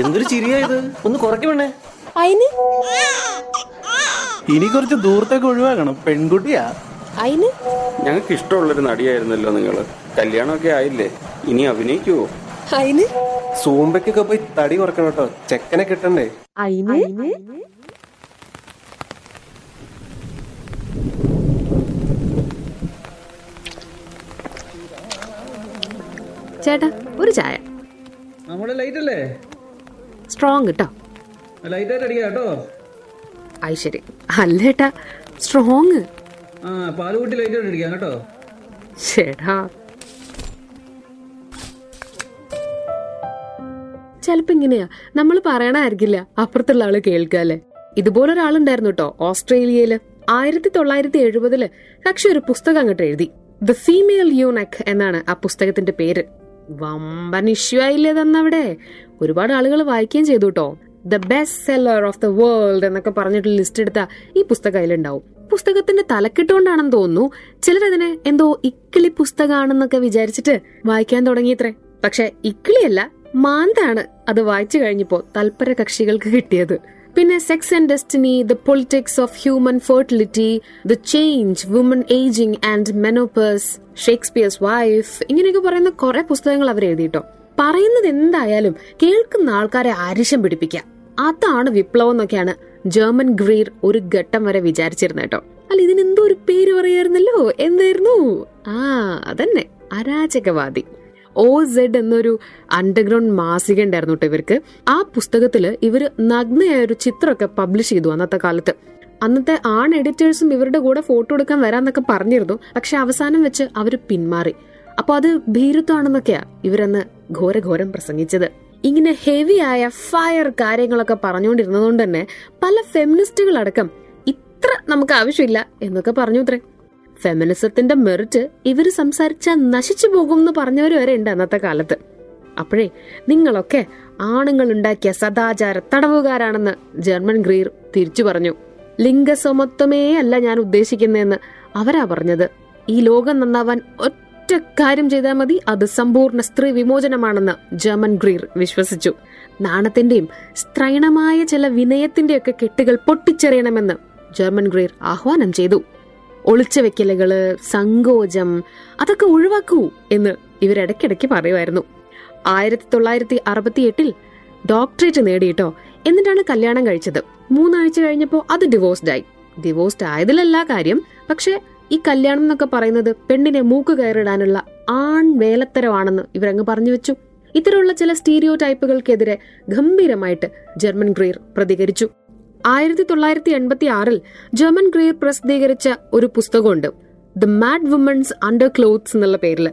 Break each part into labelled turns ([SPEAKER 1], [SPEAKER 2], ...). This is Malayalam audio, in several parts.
[SPEAKER 1] എന്തൊരു ചിരിയായത് ഒന്ന് കുറയ്ക്കണേ
[SPEAKER 2] അയിന്?
[SPEAKER 3] ഇനി കുറച്ച് ദൂരത്തേക്ക് ഒഴിവാക്കണം. പെൺകുട്ടിയാ.
[SPEAKER 2] അയിന്?
[SPEAKER 1] ഞങ്ങൾക്ക് ഇഷ്ടമുള്ളൊരു നടിയായിരുന്നല്ലോ നിങ്ങൾ. കല്യാണമൊക്കെ ആയില്ലേ? ഇനി അഭിനയിക്കുവോ?
[SPEAKER 2] അയിന്?
[SPEAKER 4] സൂമ്പയ്ക്കൊക്കെ പോയി തടി കുറക്കണം കേട്ടോ. ചെക്കനെ കിട്ടണ്ടേ?
[SPEAKER 2] അയിന്?
[SPEAKER 5] ചേട്ടാ ഒരു ചായ.
[SPEAKER 6] നമ്മുടെ ലൈറ്റ് അല്ലേ
[SPEAKER 5] സ്ട്രോങ് കേട്ടോ
[SPEAKER 6] ലൈറ്റ് ആയിട്ട് അടിക്കാം കേട്ടോ.
[SPEAKER 5] അത് ശരി. അല്ല ഏട്ടാ സ്ട്രോങ്
[SPEAKER 6] കൂട്ടി
[SPEAKER 5] ചേട്ടാ ചിലപ്പോ ഇങ്ങനെയാ. നമ്മൾ പറയണായിരിക്കില്ല അപ്പുറത്തുള്ള ആൾ കേൾക്കാല്ലേ ഇതുപോലെ ഒരാളുണ്ടായിരുന്നു കേട്ടോ ഓസ്ട്രേലിയയിൽ. ആയിരത്തി തൊള്ളായിരത്തി എഴുപതിൽ കക്ഷി ഒരു പുസ്തകം അങ്ങോട്ട് എഴുതി. ദ ഫീമെയിൽ യൂണക് എന്നാണ് ആ പുസ്തകത്തിന്റെ പേര്. വമ്പൻ ഇഷ്യൂ ആയില്ലേ തന്നവിടെ ഒരുപാട് ആളുകൾ വായിക്കുകയും ചെയ്തു കേട്ടോ the best seller of the world എന്നൊക്കെ പറഞ്ഞിട്ട് ലിസ്റ്റ് എടുത്ത ഈ പുസ്തകം അതിലുണ്ടാവും പുസ്തകത്തിന്റെ തലക്കെട്ടുകൊണ്ടാണെന്ന് തോന്നുന്നു. ചിലരതിനെ എന്തോ ഇക്കിളി പുസ്തകമാണെന്നൊക്കെ വിചാരിച്ചിട്ട് വായിക്കാൻ തുടങ്ങിയത്രേ. പക്ഷെ ഇക്കിളിയല്ല മാന്താണ് അത് വായിച്ചു കഴിഞ്ഞപ്പോ തൽപര കക്ഷികൾക്ക് കിട്ടിയത്. പിന്നെ sex and destiny the politics of human fertility the change woman ageing and menopause Shakespeare's wife ഇങ്ങനെയൊക്കെ പറയുന്ന കുറെ പുസ്തകങ്ങൾ അവർ എഴുതിയിട്ടോ. പറയുന്നത് എന്തായാലും കേൾക്കുന്ന ആൾക്കാരെ ആരിശം പിടിപ്പിക്കുക. അതാണ് വിപ്ലവം എന്നൊക്കെയാണ് ജർമ്മൻ ഗ്രീർ ഒരു ഘട്ടം വരെ വിചാരിച്ചിരുന്ന കേട്ടോ. അല്ല ഇതിനെന്തോ ഒരു പേര് പറയായിരുന്നല്ലോ? എന്തായിരുന്നു? ആ അതന്നെ. അരാജകവാദി. ഒ സെഡ് എന്നൊരു അണ്ടർഗ്രൗണ്ട് മാസിക ഉണ്ടായിരുന്നു കേട്ടോ ഇവർക്ക്. ആ പുസ്തകത്തിൽ ഇവർ നഗ്നയായ ഒരു ചിത്രമൊക്കെ പബ്ലിഷ് ചെയ്തു അന്നത്തെ കാലത്ത്. അന്നത്തെ ആൺ എഡിറ്റേഴ്സും ഇവരുടെ കൂടെ ഫോട്ടോ എടുക്കാൻ വരാന്നൊക്കെ പറഞ്ഞിരുന്നു. പക്ഷെ അവസാനം വെച്ച് അവർ പിന്മാറി. അപ്പൊ അത് ഭീരുത്വമാണെന്നൊക്കെയാ ഇവരന്ന് ഘോരഘോരം പ്രസംഗിച്ചത്. ഇങ്ങനെ ഹെവി ആയ ഫയർ കാര്യങ്ങളൊക്കെ പറഞ്ഞുകൊണ്ടിരുന്നതുകൊണ്ട് തന്നെ പല ഫെമിനിസ്റ്റുകളടക്കം ഇത്ര നമുക്ക് ആവശ്യമില്ല എന്നൊക്കെ പറഞ്ഞു ഇത്രേ ഫെമിനിസത്തിന്റെ മെറിറ്റ് ഇവർ സംസാരിച്ചാൽ നശിച്ചു പോകും എന്ന് പറഞ്ഞവര് വരെ ഉണ്ട് അന്നത്തെ കാലത്ത്. അപ്പോഴേ നിങ്ങളൊക്കെ ആണുങ്ങൾ ഉണ്ടാക്കിയ സദാചാര തടവുകാരാണെന്ന് ജർമ്മൻ ഗ്രീർ തിരിച്ചു പറഞ്ഞു. ലിംഗസമത്വമേ അല്ല ഞാൻ ഉദ്ദേശിക്കുന്നതെന്ന് അവരാ പറഞ്ഞത്. ഈ ലോകം നന്നാവാൻ ഒറ്റ കാര്യം ചെയ്താൽ മതി അത് സമ്പൂർണ സ്ത്രീ വിമോചനമാണെന്ന് ജർമ്മൻ ഗ്രീർ വിശ്വസിച്ചു. നാണത്തിന്റെയും സ്ത്രൈണമായ ചില വിനയത്തിന്റെയൊക്കെ കെട്ടുകൾ പൊട്ടിച്ചെറിയണമെന്ന് ജർമ്മൻ ഗ്രീർ ആഹ്വാനം ചെയ്തു. ഒളിച്ചു വെക്കലുകൾ സങ്കോചം അതൊക്കെ ഒഴിവാക്കൂ എന്ന് ഇവരിടയ്ക്കിടയ്ക്ക് പറയുമായിരുന്നു. ആയിരത്തി തൊള്ളായിരത്തി അറുപത്തി എട്ടിൽ ഡോക്ടറേറ്റ് നേടിയിട്ടോ എന്നിട്ടാണ് കല്യാണം കഴിച്ചത്. മൂന്നാഴ്ച കഴിഞ്ഞപ്പോ അത് ഡിവോഴ്സ്ഡ് ആയി. ഡിവോഴ്സ്ഡ് ആയതിലല്ല കാര്യം പക്ഷെ ഈ കല്യാണം എന്നൊക്കെ പറയുന്നത് പെണ്ണിനെ മൂക്ക് കയറിടാനുള്ള ആൺ വേലത്തരമാണെന്ന് ഇവരങ്ങ് പറഞ്ഞു വെച്ചു. ഇത്തരമുള്ള ചില സ്റ്റീരിയോ ടൈപ്പുകൾക്കെതിരെ ഗംഭീരമായിട്ട് ജർമ്മൻ ഗ്രീർ പ്രതികരിച്ചു. ആയിരത്തി തൊള്ളായിരത്തി എൺപത്തി ആറിൽ ജർമ്മൻ ഗ്രീർ പ്രസിദ്ധീകരിച്ച ഒരു പുസ്തകമുണ്ട്. The mad women's underclothes എന്നുള്ള പേരിൽ.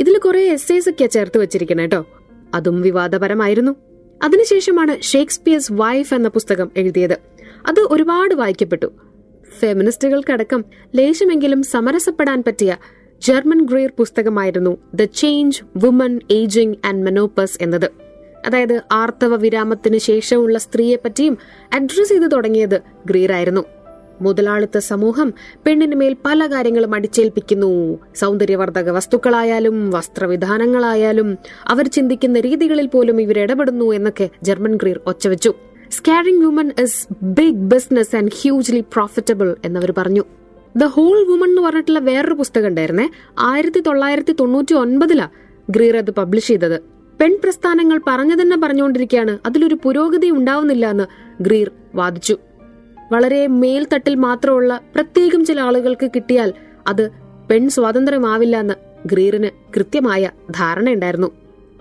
[SPEAKER 5] ഇതിൽ കുറെ എസ്സേസ് ഒക്കെ ചേർത്ത് വെച്ചിരിക്കണേ കേട്ടോ. അതും വിവാദപരമായിരുന്നു. അതിനുശേഷമാണ് ഷേക്സ്പിയേഴ്സ് വൈഫ് എന്ന പുസ്തകം എഴുതിയത്. അത് ഒരുപാട് വായിക്കപ്പെട്ടു. ഫെമിനിസ്റ്റുകൾക്കടക്കം ലേശമെങ്കിലും സമരസപ്പെടാൻ പറ്റിയ Germaine Greer പുസ്തകമായിരുന്നു the change woman ageing and menopause എന്നത്. അതായത് ആർത്തവ വിരാമത്തിന് ശേഷമുള്ള സ്ത്രീയെ പറ്റിയും അഡ്രസ് ചെയ്തു തുടങ്ങിയത് ഗ്രീർ ആയിരുന്നു മുതലാളിത്ത സമൂഹം പെണ്ണിന് മേൽ പല കാര്യങ്ങളും അടിച്ചേൽപ്പിക്കുന്നു. സൗന്ദര്യവർദ്ധക വസ്തുക്കളായാലും വസ്ത്രവിധാനങ്ങളായാലും അവർ ചിന്തിക്കുന്ന രീതികളിൽ പോലും ഇവർ ഇടപെടുന്നു എന്നൊക്കെ Germaine Greer ഒച്ചവെച്ചു. Scaring woman is big business and hugely profitable എന്നവർ പറഞ്ഞു. ദ ഹോൾ വുമൺ എന്ന് പറഞ്ഞിട്ടുള്ള വേറൊരു പുസ്തകം ഉണ്ടായിരുന്നേ ആയിരത്തി തൊള്ളായിരത്തി തൊണ്ണൂറ്റി ഒൻപതിലാ ഗ്രീർ അത് പബ്ലിഷ് ചെയ്തത്. പെൺ പ്രസ്ഥാനങ്ങൾ പറഞ്ഞു തന്നെ പറഞ്ഞുകൊണ്ടിരിക്കുകയാണ് അതിലൊരു പുരോഗതി ഉണ്ടാവുന്നില്ല എന്ന് ഗ്രീർ വാദിച്ചു. വളരെ മേൽത്തട്ടിൽ മാത്രമുള്ള പ്രത്യേകം ചില ആളുകൾക്ക് കിട്ടിയാൽ അത് പെൺ സ്വാതന്ത്ര്യമാവില്ല എന്ന് ഗ്രീറിന് കൃത്യമായ ധാരണയുണ്ടായിരുന്നു.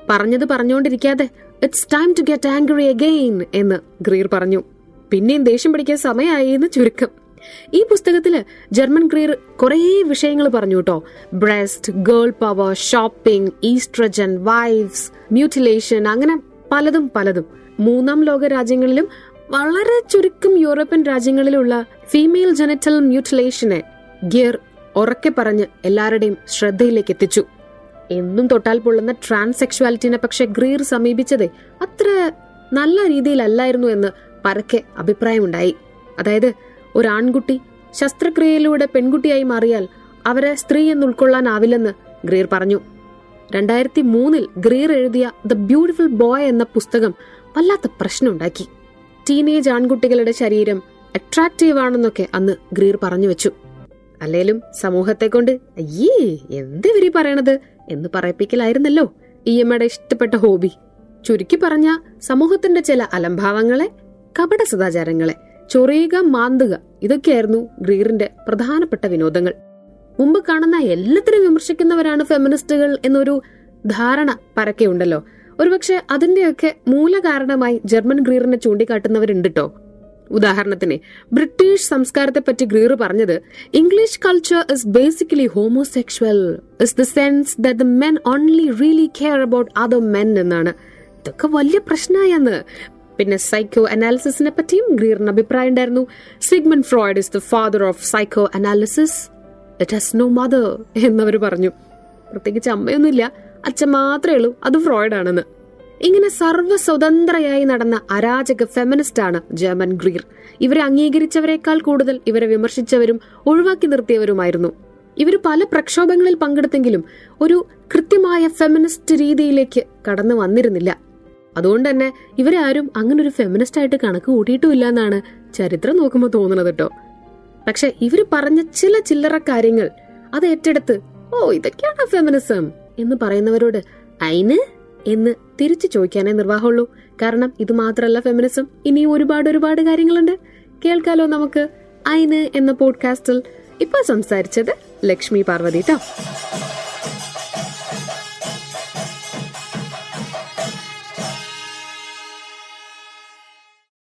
[SPEAKER 5] പറഞ്ഞത് പറഞ്ഞുകൊണ്ടിരിക്കാതെ it's time to get angry again എന്ന് ഗ്രീർ പറഞ്ഞു. പിന്നെയും ദേഷ്യം പിടിക്കാൻ സമയമായി എന്ന് ചുരുക്കം. ഈ പുസ്തകത്തിൽ ജർമ്മൻ ക്രിയർ കുറേ വിഷയങ്ങൾ പറഞ്ഞു കേട്ടോ. Breast girl power shopping oestrogen wives mutilation അങ്ങനെ പലതും പലതും. മൂന്നാം ലോക രാജ്യങ്ങളിലും വളരെ ചുരുക്കം യൂറോപ്യൻ രാജ്യങ്ങളിലുള്ള ഫീമെയിൽ ജനറ്റൽ മ്യൂട്ടിലേഷനെ ഗിയർ ഉറക്കെ പറഞ്ഞ് എല്ലാവരുടെയും ശ്രദ്ധയിലേക്ക് എത്തിച്ചു. എന്നും തൊട്ടാൽ പൊള്ളുന്ന ട്രാൻസെക്ഷുവാലിറ്റിനെ പക്ഷെ ഗ്രീർ സമീപിച്ചത് അത്ര നല്ല രീതിയിലല്ലായിരുന്നു എന്ന് പരക്കെ അഭിപ്രായമുണ്ടായി. അതായത് ഒരു ആൺകുട്ടി ശസ്ത്രക്രിയയിലൂടെ പെൺകുട്ടിയായി മാറിയാൽ അവരെ സ്ത്രീ എന്ന് ഉൾക്കൊള്ളാനാവില്ലെന്ന് ഗ്രീർ പറഞ്ഞു. രണ്ടായിരത്തി മൂന്നിൽ ഗ്രീർ എഴുതിയ ദ ബ്യൂട്ടിഫുൾ ബോയ് എന്ന പുസ്തകം വല്ലാത്ത പ്രശ്നം ഉണ്ടാക്കി ടീനേജ് ആൺകുട്ടികളുടെ ശരീരം അട്രാക്റ്റീവ് ആണെന്നൊക്കെ അന്ന് ഗ്രീർ പറഞ്ഞു വെച്ചു. അല്ലേലും സമൂഹത്തെ കൊണ്ട് അയ്യേ എന്ത് ഇവരീ പറയണത് എന്ന് പറയിപ്പിക്കലായിരുന്നല്ലോ ഇ എമ്മയുടെ ഇഷ്ടപ്പെട്ട ഹോബി. ചുരുക്കി പറഞ്ഞ സമൂഹത്തിന്റെ ചില അലംഭാവങ്ങളെ കപട സദാചാരങ്ങളെ ചൊറിയുക മാന്തുക ഇതൊക്കെയായിരുന്നു ഗ്രീറിന്റെ പ്രധാനപ്പെട്ട വിനോദങ്ങൾ. മുമ്പ് കാണുന്ന എല്ലാത്തിനും വിമർശിക്കുന്നവരാണ് ഫെമിനിസ്റ്റുകൾ എന്നൊരു ധാരണ പരക്കെ ഉണ്ടല്ലോ ഒരുപക്ഷെ അതിന്റെയൊക്കെ മൂലകാരണമായി ജർമ്മൻ ഗ്രീറിനെ ചൂണ്ടിക്കാട്ടുന്നവരുണ്ട് ട്ടോ ഉദാഹരണത്തിന് ബ്രിട്ടീഷ് സംസ്കാരത്തെ പറ്റി ഗ്രീർ പറഞ്ഞത് English culture is basically homosexual is the sense that the men only really care about other men എന്നാണ്. ഇതൊക്കെ വലിയ പ്രശ്നമായെന്ന്. പിന്നെ സൈക്കോ അനാലിസിസിനെ പറ്റിയും ഗ്രീറിന് അഭിപ്രായം ഉണ്ടായിരുന്നു. Sigmund Freud is the father of psychoanalysis it has no mother എന്നവർ പറഞ്ഞു. പ്രത്യേകിച്ച് അമ്മയൊന്നുമില്ല. അച്ഛൻ മാത്രമേ ഉള്ളൂ. അത് ഫ്രോയിഡ് ആണെന്ന് ഇങ്ങനെ സർവ സ്വതന്ത്രയായി നടന്ന അരാജക ഫെമിനിസ്റ്റ് ആണ് ജർമ്മൻ ഗ്രീർ. ഇവരെ അംഗീകരിച്ചവരെക്കാൾ കൂടുതൽ ഇവരെ വിമർശിച്ചവരും ഒഴിവാക്കി നിർത്തിയവരുമായിരുന്നു. ഇവർ പല പ്രക്ഷോഭങ്ങളിൽ പങ്കെടുത്തെങ്കിലും ഒരു കൃത്യമായ ഫെമിനിസ്റ്റ് രീതിയിലേക്ക് കടന്നു വന്നിരുന്നില്ല. അതുകൊണ്ട് തന്നെ ഇവരാരും അങ്ങനെ ഒരു ഫെമിനിസ്റ്റ് ആയിട്ട് കണക്ക് കൂട്ടിയിട്ടുമില്ല എന്നാണ് ചരിത്രം നോക്കുമ്പോൾ തോന്നുന്നത് കേട്ടോ പക്ഷെ ഇവർ പറഞ്ഞ ചില ചില്ലറ കാര്യങ്ങൾ അത് ഏറ്റെടുത്ത് ഓ ഇതൊക്കെയാണ് ഫെമിനിസം എന്ന് പറയുന്നവരോട് അയിന്? എന്ന് തിരിച്ചു ചോദിക്കാനേ നിർവാഹമുള്ളൂ. കാരണം ഇത് മാത്രമല്ല ഫെമിനിസം ഇനിയും ഒരുപാട് ഒരുപാട് കാര്യങ്ങളുണ്ട്. കേൾക്കാലോ നമുക്ക്. അയിന് എന്ന പോഡ്കാസ്റ്റിൽ ഇപ്പൊ സംസാരിച്ചത് ലക്ഷ്മി പാർവതി ട്ടോ.